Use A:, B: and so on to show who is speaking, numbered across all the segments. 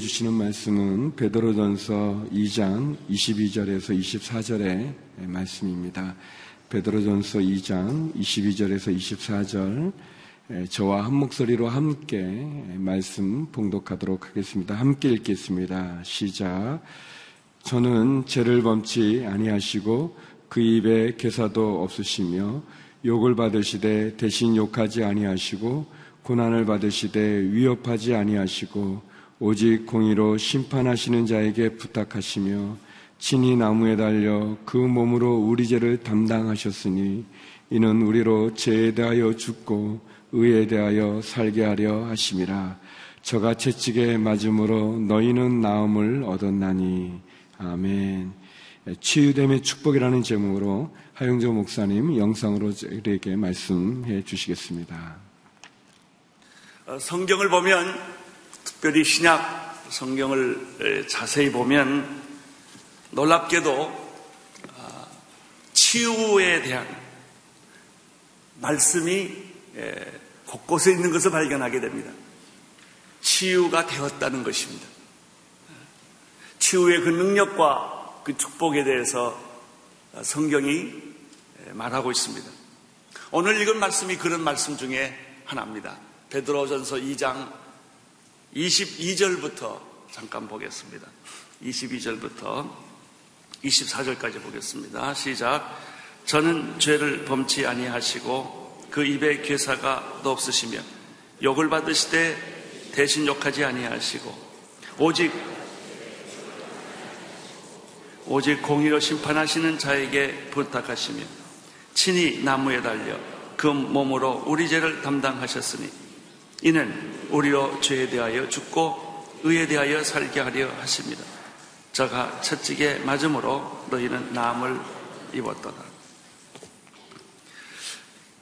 A: 주시는 말씀은 베드로전서 2장 22절에서 24절의 말씀입니다. 베드로전서 2장 22절에서 24절 저와 한 목소리로 함께 말씀 봉독하도록 하겠습니다. 함께 읽겠습니다. 시작. 저는 죄를 범치 아니하시고 그 입에 개사도 없으시며 욕을 받으시되 대신 욕하지 아니하시고 고난을 받으시되 위협하지 아니하시고 오직 공의로 심판하시는 자에게 부탁하시며 친히 나무에 달려 그 몸으로 우리 죄를 담당하셨으니 이는 우리로 죄에 대하여 죽고 의에 대하여 살게 하려 하심이라. 저가 채찍에 맞음으로 너희는 나음을 얻었나니. 아멘. 치유됨의 축복이라는 제목으로 하영조 목사님 영상으로 저에게 말씀해 주시겠습니다.
B: 어, 성경을 보면 특별히 신약 성경을 자세히 보면 놀랍게도 아, 치유에 대한 말씀이 곳곳에 있는 것을 발견하게 됩니다. 치유가 되었다는 것입니다. 치유의 그 능력과 그 축복에 대해서 성경이 말하고 있습니다. 오늘 읽은 말씀이 그런 말씀 중에 하나입니다. 베드로전서 2장 22절부터 잠깐 보겠습니다. 22절부터 24절까지 보겠습니다. 시작. 저는 죄를 범치 아니하시고 그 입에 괴사가 없으시며 욕을 받으시되 대신 욕하지 아니하시고 오직 오직 공의로 심판하시는 자에게 부탁하시며 친히 나무에 달려 그 몸으로 우리 죄를 담당하셨으니 이는 우리로 죄에 대하여 죽고 의에 대하여 살게 하려 하십니다. 저가 채찍에 맞음으로 너희는 남을 입었도다.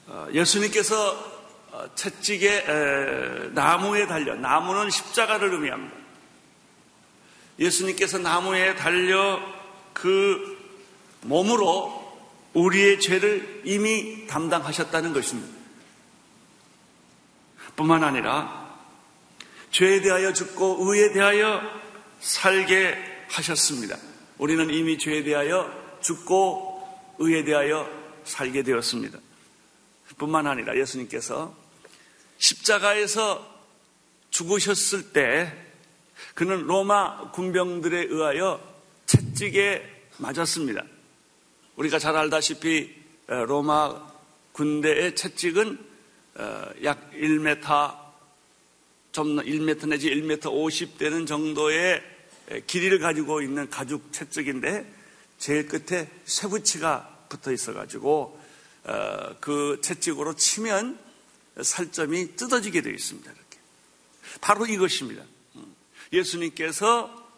B: 어, 예수님께서 어, 채찍에 나무에 달려 나무는 십자가를 의미합니다. 예수님께서 나무에 달려 그 몸으로 우리의 죄를 이미 담당하셨다는 것입니다. 뿐만 아니라 죄에 대하여 죽고 의에 대하여 살게 하셨습니다. 우리는 이미 죄에 대하여 죽고 의에 대하여 살게 되었습니다. 뿐만 아니라 예수님께서 십자가에서 죽으셨을 때 그는 로마 군병들에 의하여 채찍에 맞았습니다. 우리가 잘 알다시피 로마 군대의 채찍은 어, 약 1m, 좀 1m 내지 1m 50 되는 정도의 길이를 가지고 있는 가죽 채찍인데 제일 끝에 쇠붙이가 붙어 있어가지고 어, 그 채찍으로 치면 살점이 뜯어지게 되어 있습니다. 이렇게. 바로 이것입니다. 음. 예수님께서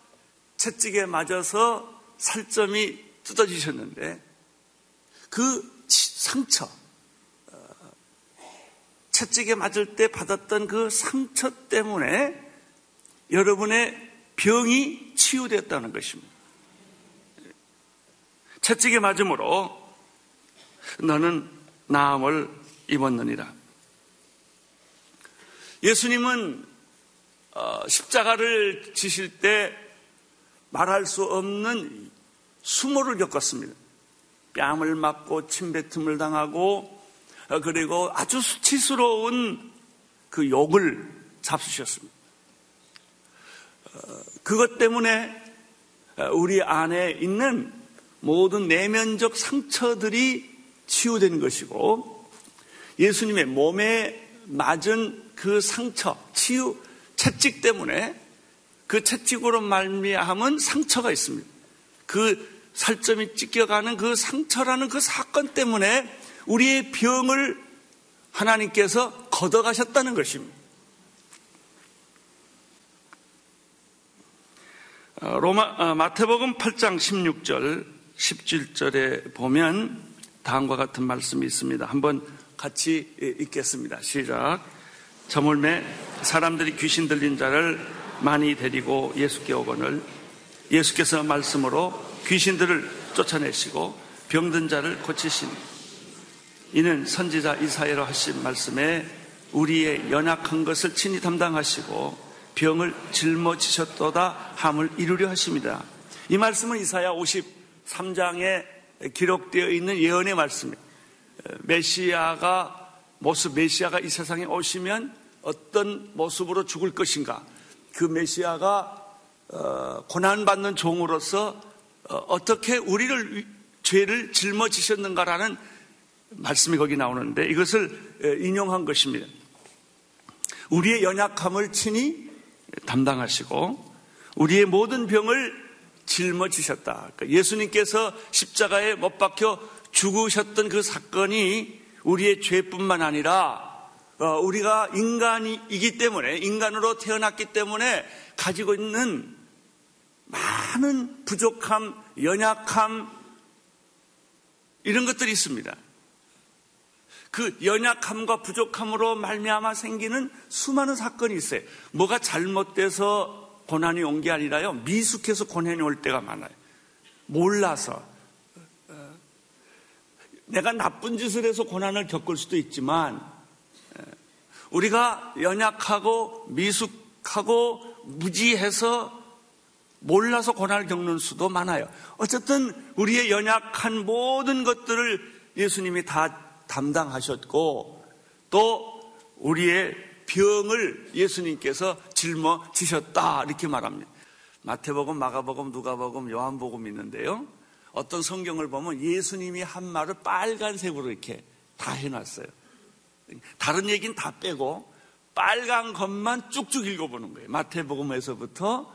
B: 채찍에 맞아서 살점이 뜯어지셨는데 그 상처, 채찍에 맞을 때 받았던 그 상처 때문에 여러분의 병이 치유됐다는 것입니다. 채찍에 맞음으로 너는 나음을 입었느니라. 예수님은 어, 십자가를 지실 때 말할 수 없는 수모를 겪었습니다. 뺨을 맞고 침뱉음을 당하고 어, 그리고 아주 수치스러운 그 욕을 잡수셨습니다. 어, 그것 때문에 어, 우리 안에 있는 모든 내면적 상처들이 치유된 것이고 예수님의 몸에 맞은 그 상처, 치유, 채찍 때문에 그 채찍으로 말미암은 상처가 있습니다. 그 살점이 찢겨가는 그 상처라는 그 사건 때문에 우리의 병을 하나님께서 걷어가셨다는 것입니다. 어, 로마 어, 마태복음 8장 16절 17절에 보면 다음과 같은 말씀이 있습니다. 한번 같이 읽겠습니다. 시작. 저물매 사람들이 귀신 들린 자를 많이 데리고 예수께 오거늘 예수께서 말씀으로 귀신들을 쫓아내시고 병든 자를 고치시니 이는 선지자 이사야로 하신 말씀에 우리의 연약한 것을 친히 담당하시고 병을 짊어지셨도다 함을 이루려 하십니다. 이 말씀은 이사야 53장에 기록되어 있는 예언의 말씀이에요. 메시아가 모습 메시아가 이 세상에 오시면 어떤 모습으로 죽을 것인가? 그 메시아가 어, 고난 받는 종으로서 어, 떻게 우리를 죄를 짊어지셨는가라는 말씀이 거기 나오는데 이것을 인용한 것입니다. 우리의 연약함을 친히 담당하시고 우리의 모든 병을 짊어지셨다. 그러니까 예수님께서 십자가에 못 박혀 죽으셨던 그 사건이 우리의 죄뿐만 아니라 어, 우리가 인간이기 때문에 인간으로 태어났기 때문에 가지고 있는 많은 부족함, 연약함 이런 것들이 있습니다. 그 연약함과 부족함으로 말미암아 생기는 수많은 사건이 있어요. 뭐가 잘못돼서 고난이 온 게 아니라요. 미숙해서 고난이 올 때가 많아요. 몰라서 내가 나쁜 짓을 해서 고난을 겪을 수도 있지만 우리가 연약하고 미숙하고 무지해서 몰라서 고난을 겪는 수도 많아요. 어쨌든 우리의 연약한 모든 것들을 예수님이 다 담당하셨고 또 우리의 병을 예수님께서 짊어지셨다 이렇게 말합니다. 마태복음, 마가복음, 누가복음, 요한복음 있는데요. 어떤 성경을 보면 예수님이 한 말을 빨간색으로 이렇게 다 해놨어요. 다른 얘기는 다 빼고 빨간 것만 쭉쭉 읽어보는 거예요. 마태복음에서부터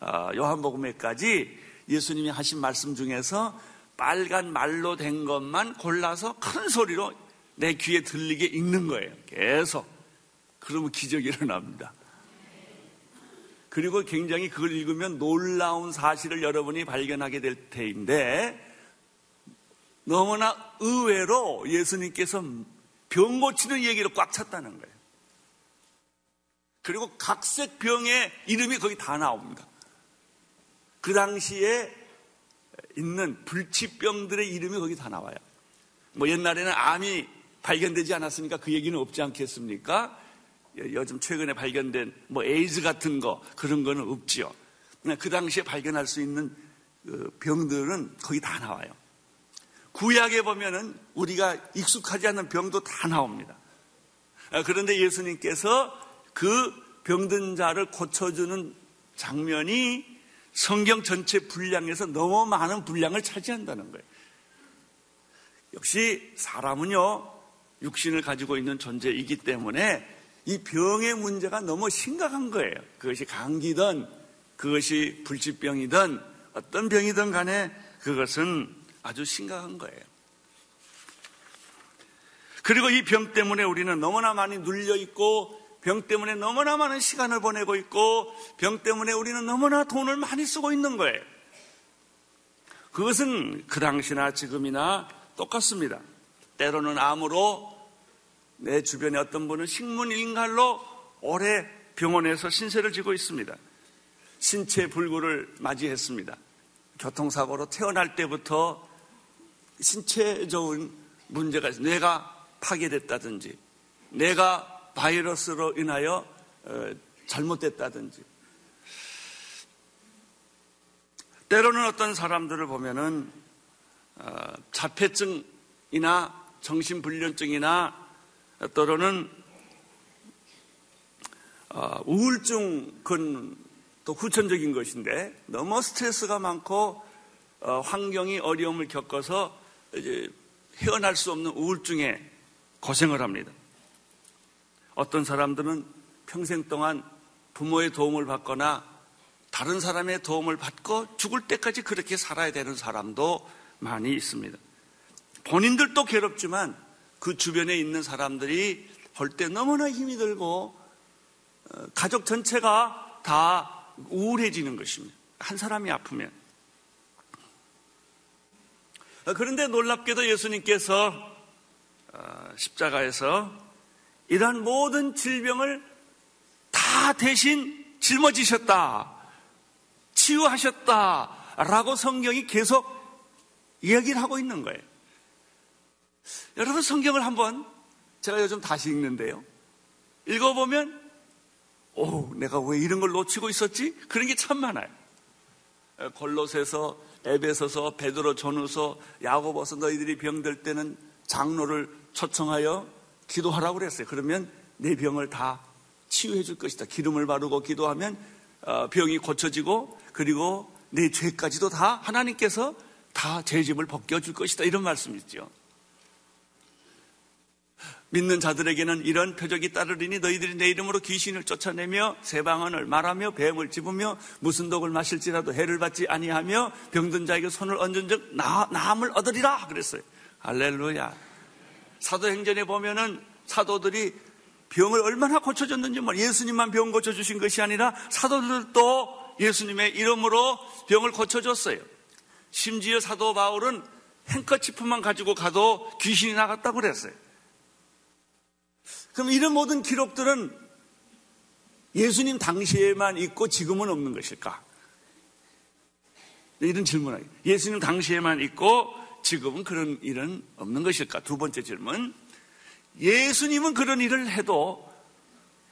B: 어, 요한복음에까지 예수님이 하신 말씀 중에서 빨간 말로 된 것만 골라서 큰 소리로 내 귀에 들리게 읽는 거예요. 계속. 그러면 기적이 일어납니다. 그리고 굉장히 그걸 읽으면 놀라운 사실을 여러분이 발견하게 될 테인데 너무나 의외로 예수님께서 병 고치는 얘기를 꽉 찼다는 거예요. 그리고 각색 병의 이름이 거기 다 나옵니다. 그 당시에 있는 불치병들의 이름이 거기 다 나와요. 뭐 옛날에는 암이 발견되지 않았으니까 그 얘기는 없지 않겠습니까? 요즘 최근에 발견된 뭐 에이즈 같은 거 그런 거는 없지요. 그 당시에 발견할 수 있는 그 병들은 거기 다 나와요. 구약에 보면은 우리가 익숙하지 않은 병도 다 나옵니다. 아, 그런데 예수님께서 그 병든 자를 고쳐주는 장면이 성경 전체 분량에서 너무 많은 분량을 차지한다는 거예요. 역시 사람은요, 육신을 가지고 있는 존재이기 때문에 이 병의 문제가 너무 심각한 거예요. 그것이 감기든 그것이 불치병이든 어떤 병이든 간에 그것은 아주 심각한 거예요. 그리고 이 병 때문에 우리는 너무나 많이 눌려 있고 병 때문에 너무나 많은 시간을 보내고 있고 병 때문에 우리는 너무나 돈을 많이 쓰고 있는 거예요. 그것은 그 당시나 지금이나 똑같습니다. 때로는 암으로 내 주변에 어떤 분은 식문인갈로 오래 병원에서 신세를 지고 있습니다. 신체 불구를 맞이했습니다. 교통사고로 태어날 때부터 신체적인 문제가. 뇌가 파괴됐다든지, 뇌가 바이러스로 인하여 어, 잘못됐다든지. 때로는 어떤 사람들을 보면은 어, 자폐증이나 정신불련증이나 또는 어, 우울증 그또 후천적인 것인데 너무 스트레스가 많고 어, 환경이 어려움을 겪어서 헤어날 수 없는 우울증에 고생을 합니다. 어떤 사람들은 평생 동안 부모의 도움을 받거나 다른 사람의 도움을 받고 죽을 때까지 그렇게 살아야 되는 사람도 많이 있습니다. 본인들도 괴롭지만 그 주변에 있는 사람들이 볼 때 너무나 힘이 들고 어, 가족 전체가 다 우울해지는 것입니다. 한 사람이 아프면. 어, 그런데 놀랍게도 예수님께서 어, 십자가에서 이러한 모든 질병을 다 대신 짊어지셨다. 치유하셨다. 라고 성경이 계속 이야기를 하고 있는 거예요. 여러분 성경을 한번 제가 요즘 다시 읽는데요. 읽어보면 오, 내가 왜 이런 걸 놓치고 있었지? 그런 게 참 많아요. 골로새서, 에베소서, 베드로, 전후서, 야고보서 너희들이 병들 때는 장로를 초청하여 기도하라고 그랬어요. 그러면 내 병을 다 치유해 줄 것이다. 기름을 바르고 기도하면 어, 병이 고쳐지고 그리고 내 죄까지도 다 하나님께서 다 죄짐을 벗겨줄 것이다. 이런 말씀이죠. 믿는 자들에게는 이런 표적이 따르리니 너희들이 내 이름으로 귀신을 쫓아내며 세방언을 말하며 뱀을 집으며 무슨 독을 마실지라도 해를 받지 아니하며 병든 자에게 손을 얹은 적 나음을 얻으리라 그랬어요. 할렐루야. 사도행전에 보면은 사도들이 병을 얼마나 고쳐줬는지 뭐 예수님만 병 고쳐주신 것이 아니라 사도들도 예수님의 이름으로 병을 고쳐줬어요. 심지어 사도 바울은 행커치프만 가지고 가도 귀신이 나갔다고 그랬어요. 그럼 이런 모든 기록들은 예수님 당시에만 있고 지금은 없는 것일까? 이런 질문을 예수님 당시에만 있고 지금은 그런 일은 없는 것일까? 두 번째 질문. 예수님은 그런 일을 해도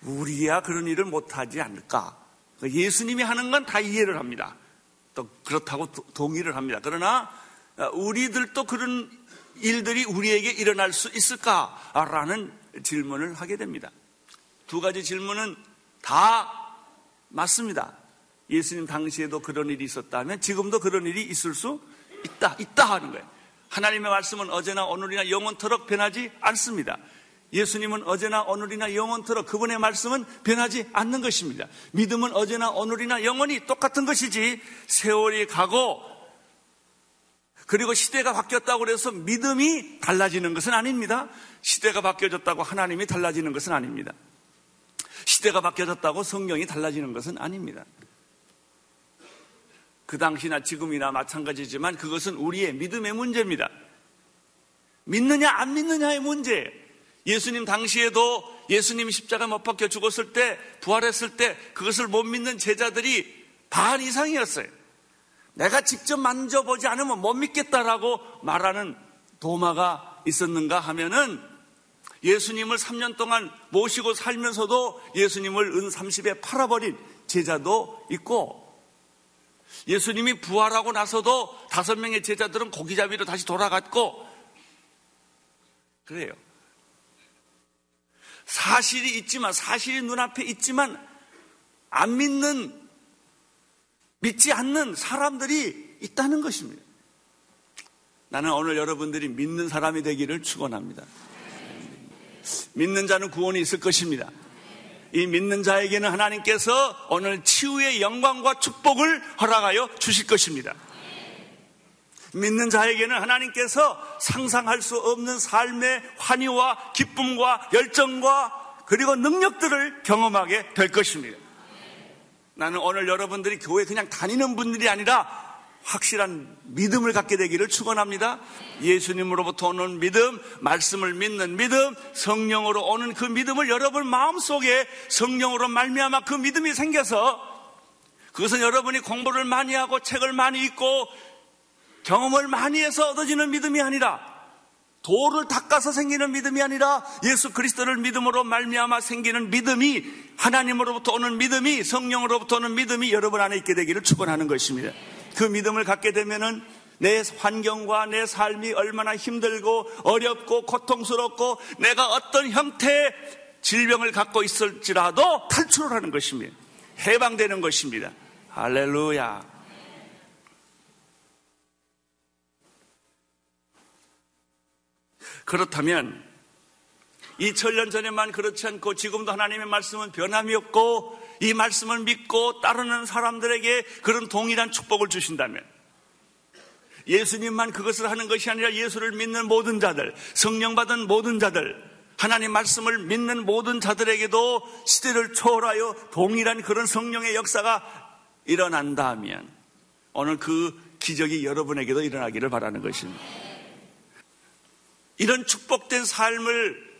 B: 우리야 그런 일을 못하지 않을까? 그러니까 예수님이 하는 건 다 이해를 합니다. 또 그렇다고 동의를 합니다. 그러나 우리들도 그런 일들이 우리에게 일어날 수 있을까라는 질문을 하게 됩니다. 두 가지 질문은 다 맞습니다. 예수님 당시에도 그런 일이 있었다면 지금도 그런 일이 있을 수 있다, 있다 하는 거예요. 하나님의 말씀은 어제나 오늘이나 영원토록 변하지 않습니다. 예수님은 어제나 오늘이나 영원토록 그분의 말씀은 변하지 않는 것입니다. 믿음은 어제나 오늘이나 영원히 똑같은 것이지 세월이 가고 그리고 시대가 바뀌었다고 해서 믿음이 달라지는 것은 아닙니다. 시대가 바뀌어졌다고 하나님이 달라지는 것은 아닙니다. 시대가 바뀌어졌다고 성경이 달라지는 것은 아닙니다. 그 당시나 지금이나 마찬가지지만 그것은 우리의 믿음의 문제입니다. 믿느냐 안 믿느냐의 문제. 예수님 당시에도 예수님이 십자가 못 박혀 죽었을 때 부활했을 때 그것을 못 믿는 제자들이 반 이상이었어요. 내가 직접 만져보지 않으면 못 믿겠다라고 말하는 도마가 있었는가 하면은 예수님을 3년 동안 모시고 살면서도 예수님을 은 30에 팔아버린 제자도 있고 예수님이 부활하고 나서도 다섯 명의 제자들은 고기잡이로 다시 돌아갔고 그래요. 사실이 있지만 사실이 눈앞에 있지만 안 믿는 믿지 않는 사람들이 있다는 것입니다. 나는 오늘 여러분들이 믿는 사람이 되기를 축원합니다. 믿는 자는 구원이 있을 것입니다. 이 믿는 자에게는 하나님께서 오늘 치유의 영광과 축복을 허락하여 주실 것입니다. 믿는 자에게는 하나님께서 상상할 수 없는 삶의 환희와 기쁨과 열정과 그리고 능력들을 경험하게 될 것입니다. 나는 오늘 여러분들이 교회 그냥 다니는 분들이 아니라 확실한 믿음을 갖게 되기를 축원합니다. 예수님으로부터 오는 믿음, 말씀을 믿는 믿음, 성령으로 오는 그 믿음을 여러분 마음속에 성령으로 말미암아 그 믿음이 생겨서 그것은 여러분이 공부를 많이 하고 책을 많이 읽고 경험을 많이 해서 얻어지는 믿음이 아니라 돌을 닦아서 생기는 믿음이 아니라 예수 그리스도를 믿음으로 말미암아 생기는 믿음이 하나님으로부터 오는 믿음이 성령으로부터 오는 믿음이 여러분 안에 있게 되기를 축원하는 것입니다. 그 믿음을 갖게 되면은 내 환경과 내 삶이 얼마나 힘들고 어렵고 고통스럽고 내가 어떤 형태의 질병을 갖고 있을지라도 탈출을 하는 것입니다. 해방되는 것입니다. 할렐루야. 그렇다면 2000년 전에만 그렇지 않고 지금도 하나님의 말씀은 변함이 없고 이 말씀을 믿고 따르는 사람들에게 그런 동일한 축복을 주신다면 예수님만 그것을 하는 것이 아니라 예수를 믿는 모든 자들, 성령 받은 모든 자들, 하나님 말씀을 믿는 모든 자들에게도 시대를 초월하여 동일한 그런 성령의 역사가 일어난다면 오늘 그 기적이 여러분에게도 일어나기를 바라는 것입니다. 이런 축복된 삶을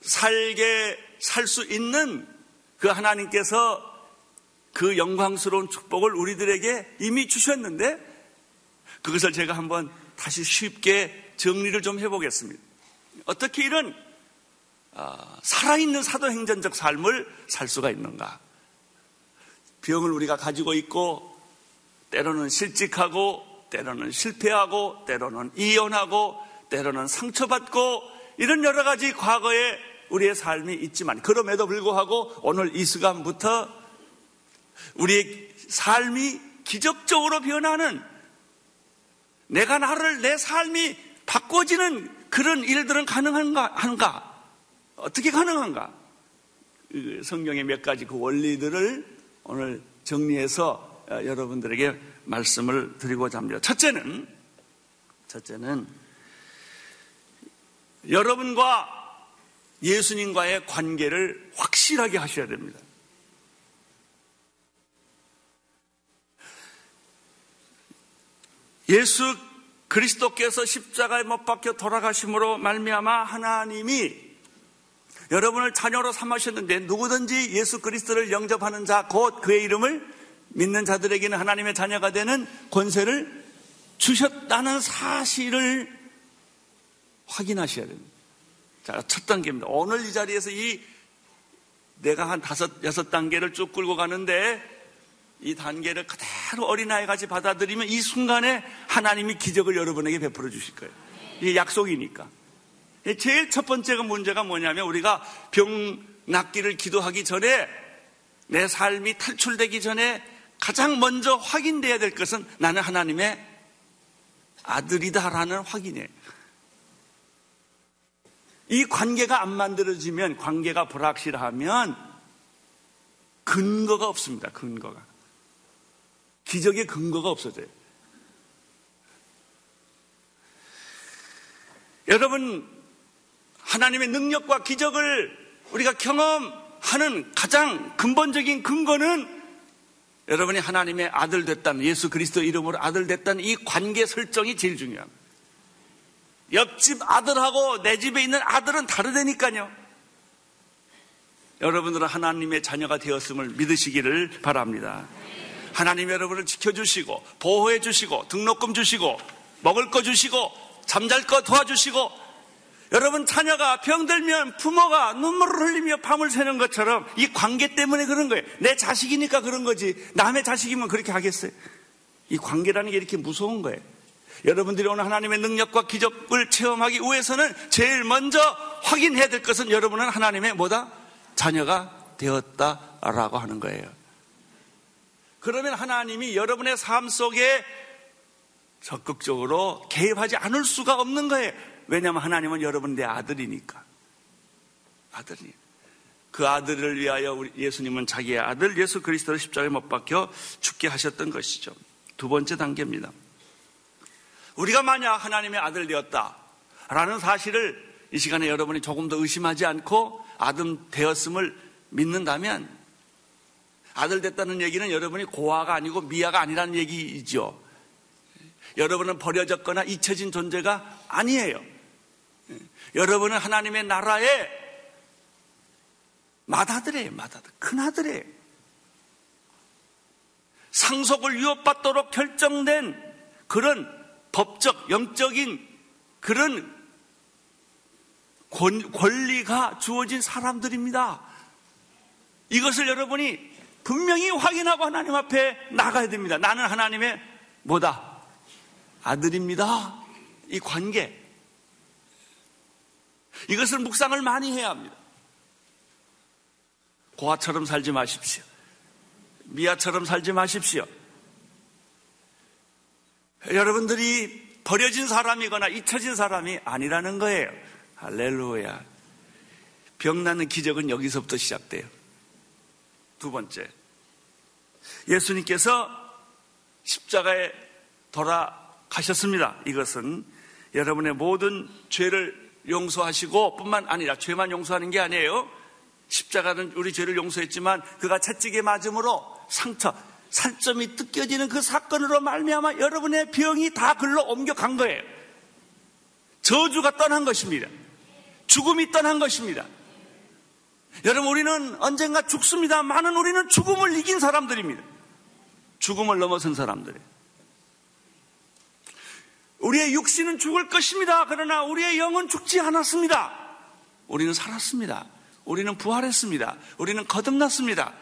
B: 살게 살 수 있는 그 하나님께서 그 영광스러운 축복을 우리들에게 이미 주셨는데 그것을 제가 한번 다시 쉽게 정리를 좀 해보겠습니다. 어떻게 이런 어, 살아있는 사도행전적 삶을 살 수가 있는가? 병을 우리가 가지고 있고 때로는 실직하고 때로는 실패하고 때로는 이혼하고 때로는 상처받고 이런 여러 가지 과거에 우리의 삶이 있지만 그럼에도 불구하고 오늘 이 시간부터 우리의 삶이 기적적으로 변하는 내가 나를 내 삶이 바꿔지는 그런 일들은 가능한가? 한가? 어떻게 가능한가? 그 성경의 몇 가지 그 원리들을 오늘 정리해서 어, 여러분들에게 말씀을 드리고자 합니다. 첫째는, 첫째는 여러분과 예수님과의 관계를 확실하게 하셔야 됩니다. 예수 그리스도께서 십자가에 못 박혀 돌아가심으로 말미암아 하나님이 여러분을 자녀로 삼으셨는데 누구든지 예수 그리스도를 영접하는 자 곧 그의 이름을 믿는 자들에게는 하나님의 자녀가 되는 권세를 주셨다는 사실을 확인하셔야 됩니다. 자, 첫 단계입니다. 오늘 이 자리에서 이 내가 한 다섯, 여섯 단계를 쭉 끌고 가는데 이 단계를 그대로 어린아이 같이 받아들이면 이 순간에 하나님이 기적을 여러분에게 베풀어 주실 거예요. 이게 약속이니까. 제일 첫 번째가 문제가 뭐냐면 우리가 병 낫기를 기도하기 전에 내 삶이 탈출되기 전에 가장 먼저 확인돼야 될 것은 나는 하나님의 아들이다라는 확인이에요. 이 관계가 안 만들어지면 관계가 불확실하면 근거가 없습니다. 근거가. 기적의 근거가 없어져요. 여러분, 하나님의 능력과 기적을 우리가 경험하는 가장 근본적인 근거는 여러분이 하나님의 아들 됐다는 예수 그리스도 이름으로 아들 됐다는 이 관계 설정이 제일 중요합니다. 옆집 아들하고 내 집에 있는 아들은 다르다니까요. 여러분들은 하나님의 자녀가 되었음을 믿으시기를 바랍니다. 하나님 여러분을 지켜주시고 보호해 주시고 등록금 주시고 먹을 거 주시고 잠잘 거 도와주시고 여러분 자녀가 병들면 부모가 눈물을 흘리며 밤을 새는 것처럼 이 관계 때문에 그런 거예요. 내 자식이니까 그런 거지. 남의 자식이면 그렇게 하겠어요. 이 관계라는 게 이렇게 무서운 거예요. 여러분들이 오늘 하나님의 능력과 기적을 체험하기 위해서는 제일 먼저 확인해야 될 것은 여러분은 하나님의 뭐다? 자녀가 되었다라고 하는 거예요. 그러면 하나님이 여러분의 삶 속에 적극적으로 개입하지 않을 수가 없는 거예요. 왜냐하면 하나님은 여러분 내 아들이니까. 아들이. 그 아들을 위하여 예수님은 자기의 아들 예수 그리스도를 십자가에 못 박혀 죽게 하셨던 것이죠. 두 번째 단계입니다. 우리가 만약 하나님의 아들 되었다. 라는 사실을 이 시간에 여러분이 조금 더 의심하지 않고 아들 되었음을 믿는다면 아들 됐다는 얘기는 여러분이 고아가 아니고 미아가 아니라는 얘기이죠. 여러분은 버려졌거나 잊혀진 존재가 아니에요. 여러분은 하나님의 나라의 맏아들이에요, 맏아들. 큰아들이에요. 상속을 유업받도록 결정된 그런 법적, 영적인 그런 권리가 주어진 사람들입니다. 이것을 여러분이 분명히 확인하고 하나님 앞에 나가야 됩니다. 나는 하나님의 뭐다? 아들입니다. 이 관계. 이것을 묵상을 많이 해야 합니다. 고아처럼 살지 마십시오. 미아처럼 살지 마십시오. 여러분들이 버려진 사람이거나 잊혀진 사람이 아니라는 거예요. 할렐루야. 병나는 기적은 여기서부터 시작돼요. 두 번째. 예수님께서 십자가에 돌아가셨습니다. 이것은 여러분의 모든 죄를 용서하시고 뿐만 아니라 죄만 용서하는 게 아니에요. 십자가는 우리 죄를 용서했지만 그가 채찍에 맞음으로 상처, 살점이 뜯겨지는 그 사건으로 말미암아 여러분의 병이 다 글로 옮겨간 거예요. 저주가 떠난 것입니다. 죽음이 떠난 것입니다. 여러분 우리는 언젠가 죽습니다 많은 우리는 죽음을 이긴 사람들입니다. 죽음을 넘어선 사람들이에요. 우리의 육신은 죽을 것입니다. 그러나 우리의 영은 죽지 않았습니다. 우리는 살았습니다. 우리는 부활했습니다. 우리는 거듭났습니다.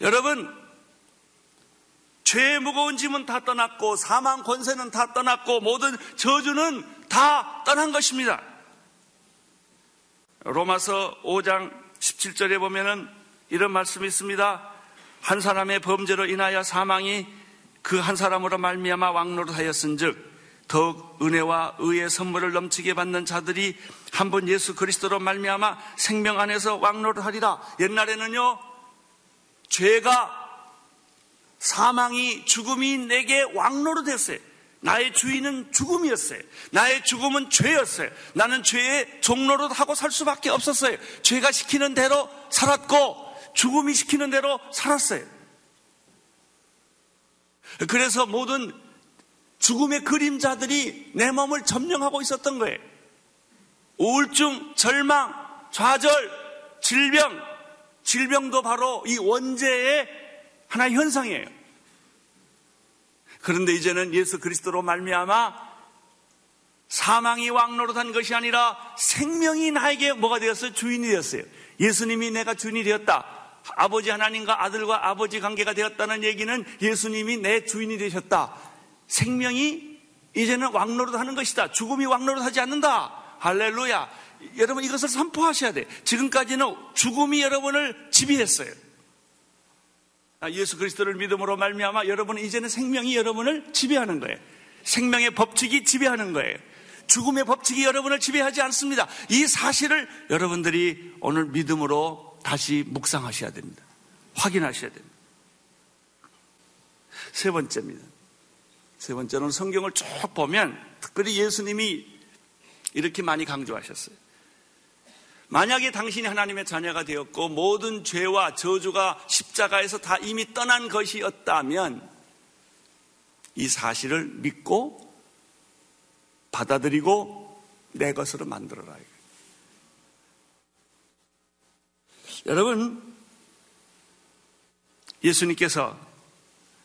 B: 여러분, 죄의 무거운 짐은 다 떠났고 사망 권세는 다 떠났고 모든 저주는 다 떠난 것입니다. 로마서 5장 17절에 보면은 이런 말씀이 있습니다. 한 사람의 범죄로 인하여 사망이 그 한 사람으로 말미암아 왕노릇하였은즉 더욱 은혜와 의의 선물을 넘치게 받는 자들이 한 번 예수 그리스도로 말미암아 생명 안에서 왕노릇하리라. 옛날에는요 죄가 사망이 죽음이 내게 왕노릇했어요. 나의 주인은 죽음이었어요. 나의 죽음은 죄였어요. 나는 죄의 종로를 하고 살 수밖에 없었어요. 죄가 시키는 대로 살았고 죽음이 시키는 대로 살았어요. 그래서 모든 죽음의 그림자들이 내 몸을 점령하고 있었던 거예요. 우울증, 절망, 좌절, 질병, 질병도 바로 이 원죄의 하나의 현상이에요. 그런데 이제는 예수 그리스도로 말미암아 사망이 왕노릇한 것이 아니라 생명이 나에게 뭐가 되었어요? 주인이 되었어요. 예수님이 내가 주인이 되었다. 아버지 하나님과 아들과 아버지 관계가 되었다는 얘기는 예수님이 내 주인이 되셨다. 생명이 이제는 왕노릇 하는 것이다. 죽음이 왕노릇 하지 않는다. 할렐루야. 여러분 이것을 선포하셔야 돼. 지금까지는 죽음이 여러분을 지배했어요. 아, 예수 그리스도를 믿음으로 말미암아 여러분은 이제는 생명이 여러분을 지배하는 거예요. 생명의 법칙이 지배하는 거예요. 죽음의 법칙이 여러분을 지배하지 않습니다. 이 사실을 여러분들이 오늘 믿음으로 다시 묵상하셔야 됩니다. 확인하셔야 됩니다. 세 번째입니다. 세 번째는 성경을 쭉 보면 특별히 예수님이 이렇게 많이 강조하셨어요. 만약에 당신이 하나님의 자녀가 되었고 모든 죄와 저주가 십자가에서 다 이미 떠난 것이었다면 이 사실을 믿고 받아들이고 내 것으로 만들어라. 여러분, 예수님께서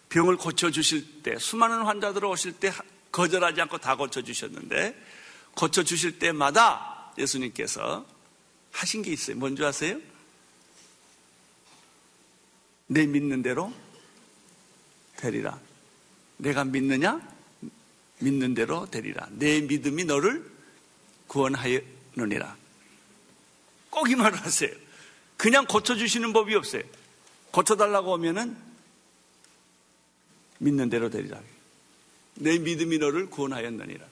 B: 병을 고쳐주실 때, 수많은 환자들 오실 때 거절하지 않고 다 고쳐주셨는데, 고쳐주실 때마다 예수님께서 하신 게 있어요. 뭔지 아세요? 내 믿는 대로 되리라. 내가 믿느냐? 믿는 대로 되리라. 내 믿음이 너를 구원하였느니라. 꼭 이 말을 하세요. 그냥 고쳐주시는 법이 없어요. 고쳐달라고 하면은 믿는 대로 되리라. 내 믿음이 너를 구원하였느니라.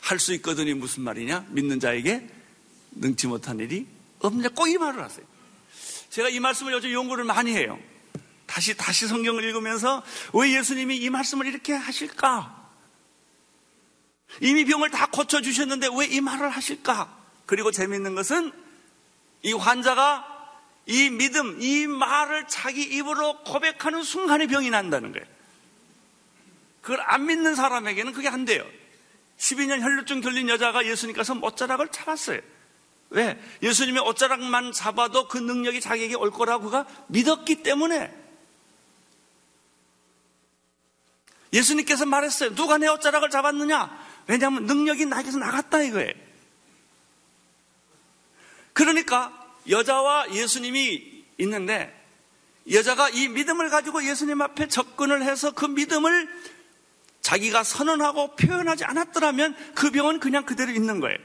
B: 할 수 있거든이 무슨 말이냐? 믿는 자에게 능치 못한 일이 없느냐 꼭 이 말을 하세요. 제가 이 말씀을 요즘 연구를 많이 해요. 다시 다시 성경을 읽으면서 왜 예수님이 이 말씀을 이렇게 하실까? 이미 병을 다 고쳐 주셨는데 왜 이 말을 하실까? 그리고 재미있는 것은 이 환자가 이 믿음, 이 말을 자기 입으로 고백하는 순간에 병이 난다는 거예요. 그걸 안 믿는 사람에게는 그게 안 돼요. 12년 혈류증 걸린 여자가 예수님께서 못자락을 잡았어요. 왜? 예수님의 옷자락만 잡아도 그 능력이 자기에게 올 거라고 그가 믿었기 때문에 예수님께서 말했어요. 누가 내 옷자락을 잡았느냐? 왜냐하면 능력이 나에게서 나갔다 이거예요. 그러니까 여자와 예수님이 있는데 여자가 이 믿음을 가지고 예수님 앞에 접근을 해서 그 믿음을 자기가 선언하고 표현하지 않았더라면 그 병은 그냥 그대로 있는 거예요.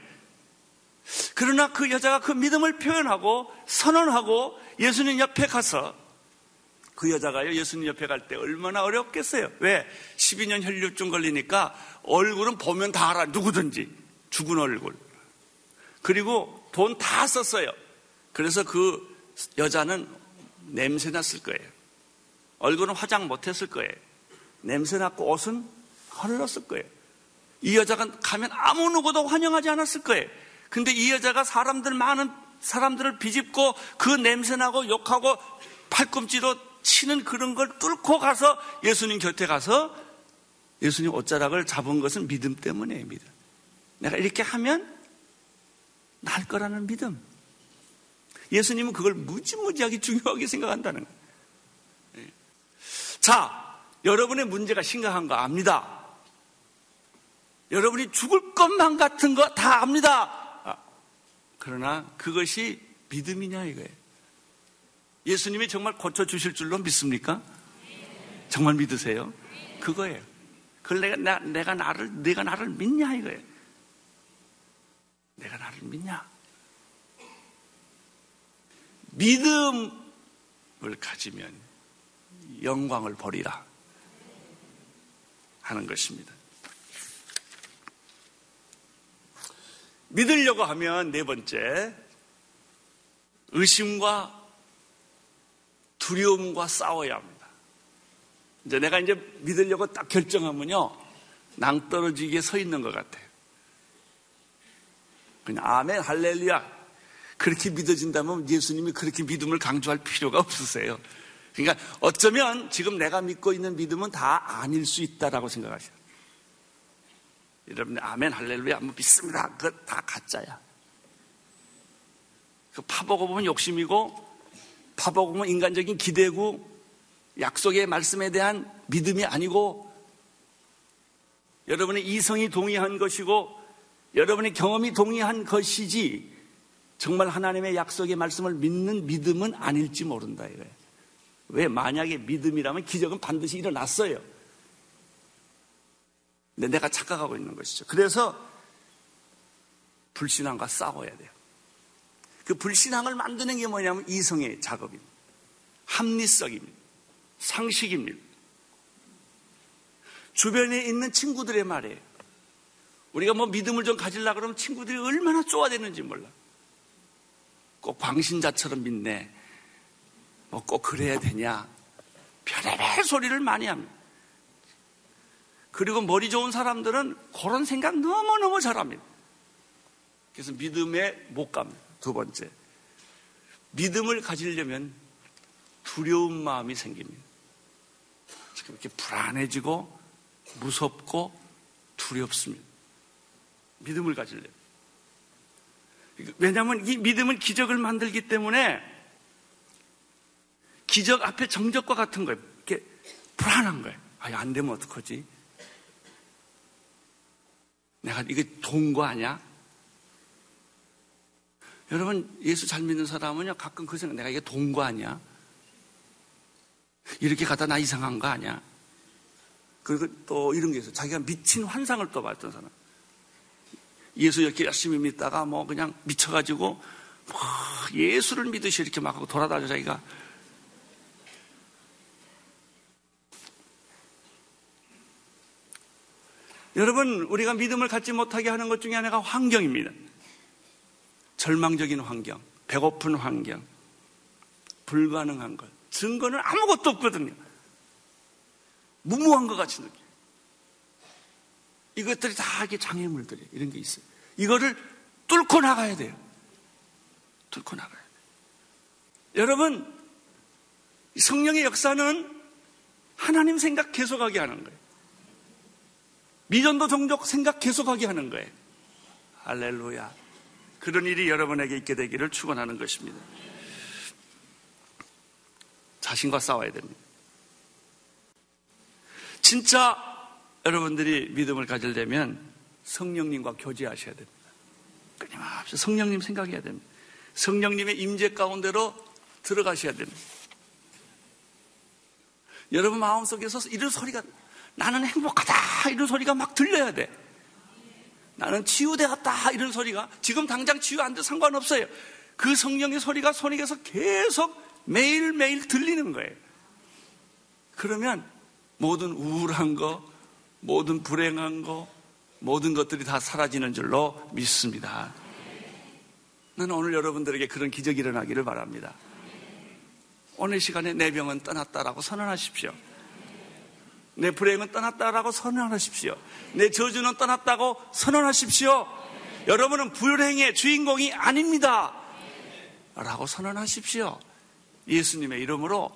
B: 그러나 그 여자가 그 믿음을 표현하고 선언하고 예수님 옆에 가서 그 여자가요, 예수님 옆에 갈 때 얼마나 어렵겠어요. 왜? 12년 혈류증 걸리니까 얼굴은 보면 다 알아. 누구든지. 죽은 얼굴. 그리고 돈 다 썼어요. 그래서 그 여자는 냄새 났을 거예요. 얼굴은 화장 못 했을 거예요. 냄새 났고 옷은 흘렀을 거예요. 이 여자가 가면 아무 누구도 환영하지 않았을 거예요. 근데 이 여자가 사람들 많은 사람들을 비집고 그 냄새나고 욕하고 팔꿈치로 치는 그런 걸 뚫고 가서 예수님 곁에 가서 예수님 옷자락을 잡은 것은 믿음 때문이에요, 믿음. 내가 이렇게 하면 날 거라는 믿음. 예수님은 그걸 무지무지하게 중요하게 생각한다는 거예요. 예. 자, 여러분의 문제가 심각한 거 압니다. 여러분이 죽을 것만 같은 거 다 압니다. 그러나 그것이 믿음이냐 이거예요. 예수님이 정말 고쳐주실 줄로 믿습니까? 정말 믿으세요? 그거예요. 그걸 내가, 나, 내가 나를, 내가 나를 믿냐 이거예요. 내가 나를 믿냐? 믿음을 가지면 영광을 버리라 하는 것입니다. 믿으려고 하면 네 번째, 의심과 두려움과 싸워야 합니다. 이제 내가 이제 믿으려고 딱 결정하면요, 낭떠러지게 서 있는 것 같아요. 그냥 아멘, 할렐루야. 그렇게 믿어진다면 예수님이 그렇게 믿음을 강조할 필요가 없으세요. 그러니까 어쩌면 지금 내가 믿고 있는 믿음은 다 아닐 수 있다라고 생각하셔요. 여러분, 아멘, 할렐루야, 뭐 믿습니다. 그거 다 가짜야. 그 파보고 보면 욕심이고, 파보고 보면 인간적인 기대고, 약속의 말씀에 대한 믿음이 아니고, 여러분의 이성이 동의한 것이고, 여러분의 경험이 동의한 것이지, 정말 하나님의 약속의 말씀을 믿는 믿음은 아닐지 모른다 이거예요. 왜 만약에 믿음이라면 기적은 반드시 일어났어요. 근데 내가 착각하고 있는 것이죠. 그래서 불신앙과 싸워야 돼요. 그 불신앙을 만드는 게 뭐냐면 이성의 작업입니다. 합리성입니다. 상식입니다. 주변에 있는 친구들의 말이에요. 우리가 뭐 믿음을 좀 가지려고 그러면 친구들이 얼마나 쪼아대는지 몰라. 꼭 광신자처럼 믿네. 뭐 꼭 그래야 되냐. 별의별 소리를 많이 합니다. 그리고 머리 좋은 사람들은 그런 생각 너무너무 잘합니다. 그래서 믿음에 못 갑니다. 두 번째. 믿음을 가지려면 두려운 마음이 생깁니다. 지금 이렇게 불안해지고 무섭고 두렵습니다. 믿음을 가지려면. 왜냐하면 이 믿음은 기적을 만들기 때문에 기적 앞에 정적과 같은 거예요. 이렇게 불안한 거예요. 아, 안 되면 어떡하지? 내가 이게 동거 아니야? 여러분, 예수 잘 믿는 사람은요, 가끔 그 생각, 내가 이게 동거 아니야? 이렇게 가다 나 이상한 거 아니야? 그리고 또 이런 게 있어요. 자기가 미친 환상을 또 봤던 사람. 예수 이렇게 열심히 믿다가 뭐 그냥 미쳐가지고 뭐 예수를 믿으시 이렇게 막 하고 돌아다녀 자기가 여러분 우리가 믿음을 갖지 못하게 하는 것 중에 하나가 환경입니다. 절망적인 환경, 배고픈 환경, 불가능한 것, 증거는 아무것도 없거든요. 무모한 것 같이 느껴요. 이것들이 다 이게 장애물들이에요. 이런 게 있어요. 이거를 뚫고 나가야 돼요. 뚫고 나가야 돼요. 여러분, 성령의 역사는 하나님 생각 계속하게 하는 거예요. 미전도 종족 생각 계속하게 하는 거예요. 할렐루야. 그런 일이 여러분에게 있게 되기를 축원하는 것입니다. 자신과 싸워야 됩니다. 진짜 여러분들이 믿음을 가지려면 성령님과 교제하셔야 됩니다. 끊임없이 성령님 생각해야 됩니다. 성령님의 임재 가운데로 들어가셔야 됩니다. 여러분 마음속에서 이런 소리가 나는 행복하다 이런 소리가 막 들려야 돼. 나는 치유되었다 이런 소리가 지금 당장 치유 안돼 상관없어요. 그 성령의 소리가 손익에서 계속 매일매일 들리는 거예요. 그러면 모든 우울한 거, 모든 불행한 거, 모든 것들이 다 사라지는 줄로 믿습니다. 나는 오늘 여러분들에게 그런 기적이 일어나기를 바랍니다. 오늘 시간에 내 병은 떠났다라고 선언하십시오. 내 불행은 떠났다라고 선언하십시오. 내 저주는 떠났다고 선언하십시오. 여러분은 불행의 주인공이 아닙니다. 라고 선언하십시오. 예수님의 이름으로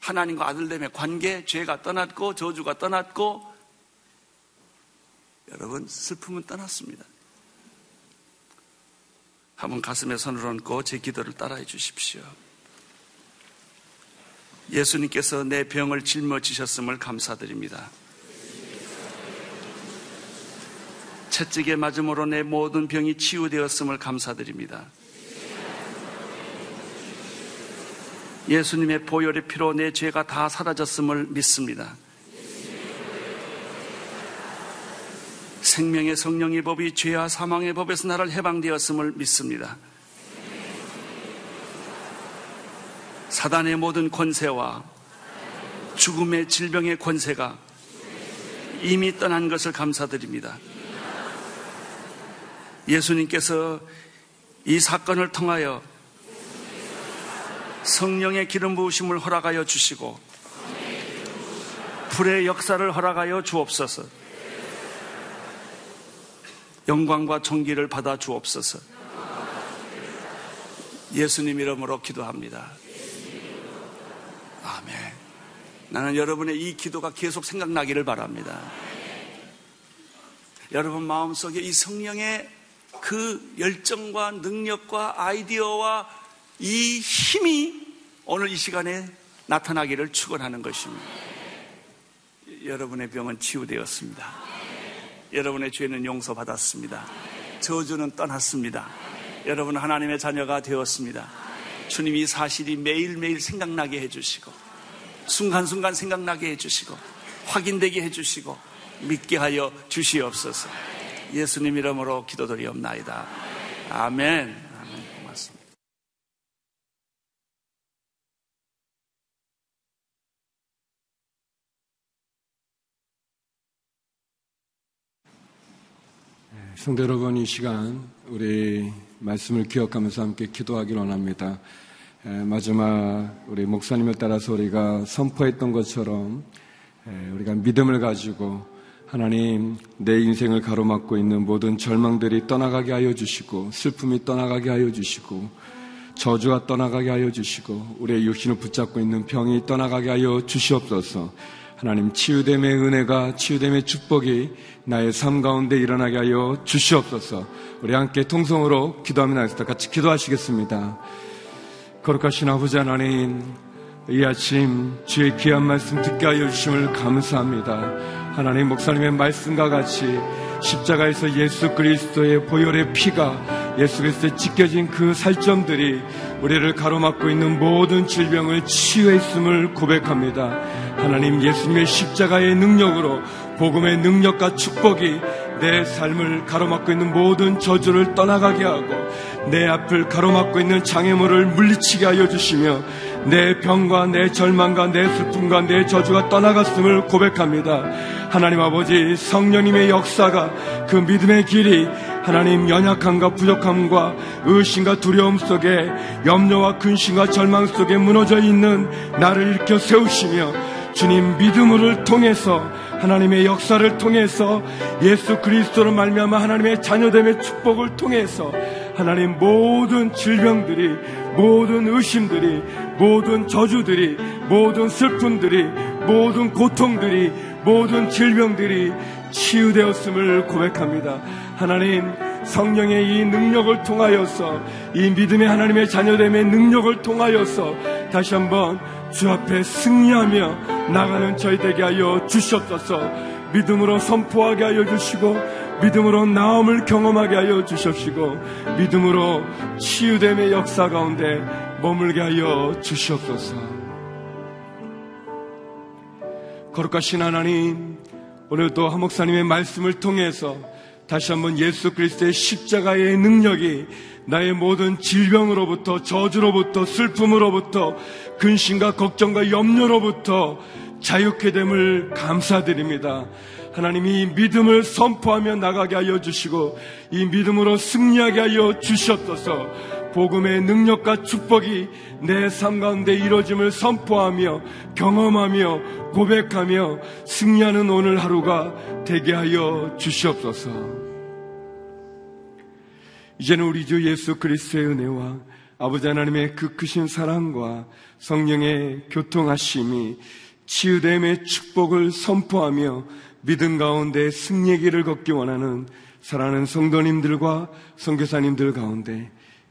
B: 하나님과 아들됨의 관계, 죄가 떠났고 저주가 떠났고 여러분 슬픔은 떠났습니다. 한번 가슴에 손을 얹고 제 기도를 따라해 주십시오. 예수님께서 내 병을 짊어지셨음을 감사드립니다. 채찍에 맞음으로 내 모든 병이 치유되었음을 감사드립니다. 예수님의 보혈의 피로 내 죄가 다 사라졌음을 믿습니다. 생명의 성령의 법이 죄와 사망의 법에서 나를 해방되었음을 믿습니다. 사단의 모든 권세와 죽음의 질병의 권세가 이미 떠난 것을 감사드립니다. 예수님께서 이 사건을 통하여 성령의 기름 부으심을 허락하여 주시고 불의 역사를 허락하여 주옵소서. 영광과 존귀를 받아 주옵소서. 예수님 이름으로 기도합니다. 아멘. 나는 여러분의 이 기도가 계속 생각나기를 바랍니다. 여러분 마음속에 이 성령의 그 열정과 능력과 아이디어와 이 힘이 오늘 이 시간에 나타나기를 축원하는 것입니다. 여러분의 병은 치유되었습니다. 여러분의 죄는 용서받았습니다. 저주는 떠났습니다. 여러분 하나님의 자녀가 되었습니다. 주님 이 사실이 매일매일 생각나게 해주시고 순간순간 생각나게 해주시고 확인되게 해주시고 믿게 하여 주시옵소서. 예수님 이름으로 기도드리옵나이다. 아멘.
A: 성도 여러분, 이 시간 우리 말씀을 기억하면서 함께 기도하길 원합니다. 마지막 우리 목사님을 따라서 우리가 선포했던 것처럼 우리가 믿음을 가지고 하나님 내 인생을 가로막고 있는 모든 절망들이 떠나가게 하여 주시고 슬픔이 떠나가게 하여 주시고 저주가 떠나가게 하여 주시고 우리의 육신을 붙잡고 있는 병이 떠나가게 하여 주시옵소서. 하나님 치유됨의 은혜가 치유됨의 축복이 나의 삶 가운데 일어나게 하여 주시옵소서. 우리 함께 통성으로 기도하며 나겠습니다. 같이 기도하시겠습니다. 거룩하신 아버지 하나님, 이 아침 주의 귀한 말씀 듣게 하여 주심을 감사합니다. 하나님 목사님의 말씀과 같이 십자가에서 예수 그리스도의 보혈의 피가 예수 그리스도에 찢겨진 그 살점들이 우리를 가로막고 있는 모든 질병을 치유했음을 고백합니다. 하나님 예수님의 십자가의 능력으로 복음의 능력과 축복이 내 삶을 가로막고 있는 모든 저주를 떠나가게 하고 내 앞을 가로막고 있는 장애물을 물리치게 하여 주시며 내 병과 내 절망과 내 슬픔과 내 저주가 떠나갔음을 고백합니다. 하나님 아버지 성령님의 역사가 그 믿음의 길이 하나님 연약함과 부족함과 의심과 두려움 속에 염려와 근심과 절망 속에 무너져 있는 나를 일으켜 세우시며 주님 믿음을 통해서 하나님의 역사를 통해서 예수 그리스도로 말미암아 하나님의 자녀됨의 축복을 통해서 하나님 모든 질병들이 모든 의심들이 모든 저주들이 모든 슬픔들이 모든 고통들이 모든 질병들이 치유되었음을 고백합니다. 하나님 성령의 이 능력을 통하여서 이 믿음의 하나님의 자녀됨의 능력을 통하여서 다시 한번 주 앞에 승리하며 나가는 저희 되게 하여 주시옵소서. 믿음으로 선포하게 하여 주시고 믿음으로 나음을 경험하게 하여 주시옵시고 믿음으로 치유됨의 역사 가운데 머물게 하여 주시옵소서. 거룩하신 하나님 오늘도 하목사님의 말씀을 통해서 다시 한번 예수 그리스도의 십자가의 능력이 나의 모든 질병으로부터 저주로부터 슬픔으로부터 근심과 걱정과 염려로부터 자유케 됨을 감사드립니다. 하나님이 믿음을 선포하며 나가게 하여 주시고 이 믿음으로 승리하게 하여 주셨소서 복음의 능력과 축복이 내 삶 가운데 이루어짐을 선포하며 경험하며 고백하며 승리하는 오늘 하루가 되게 하여 주시옵소서. 이제는 우리 주 예수 그리스도의 은혜와 아버지 하나님의 그 크신 사랑과 성령의 교통하심이 치유됨의 축복을 선포하며 믿음 가운데 승리의 길을 걷기 원하는 사랑하는 성도님들과 성교사님들 가운데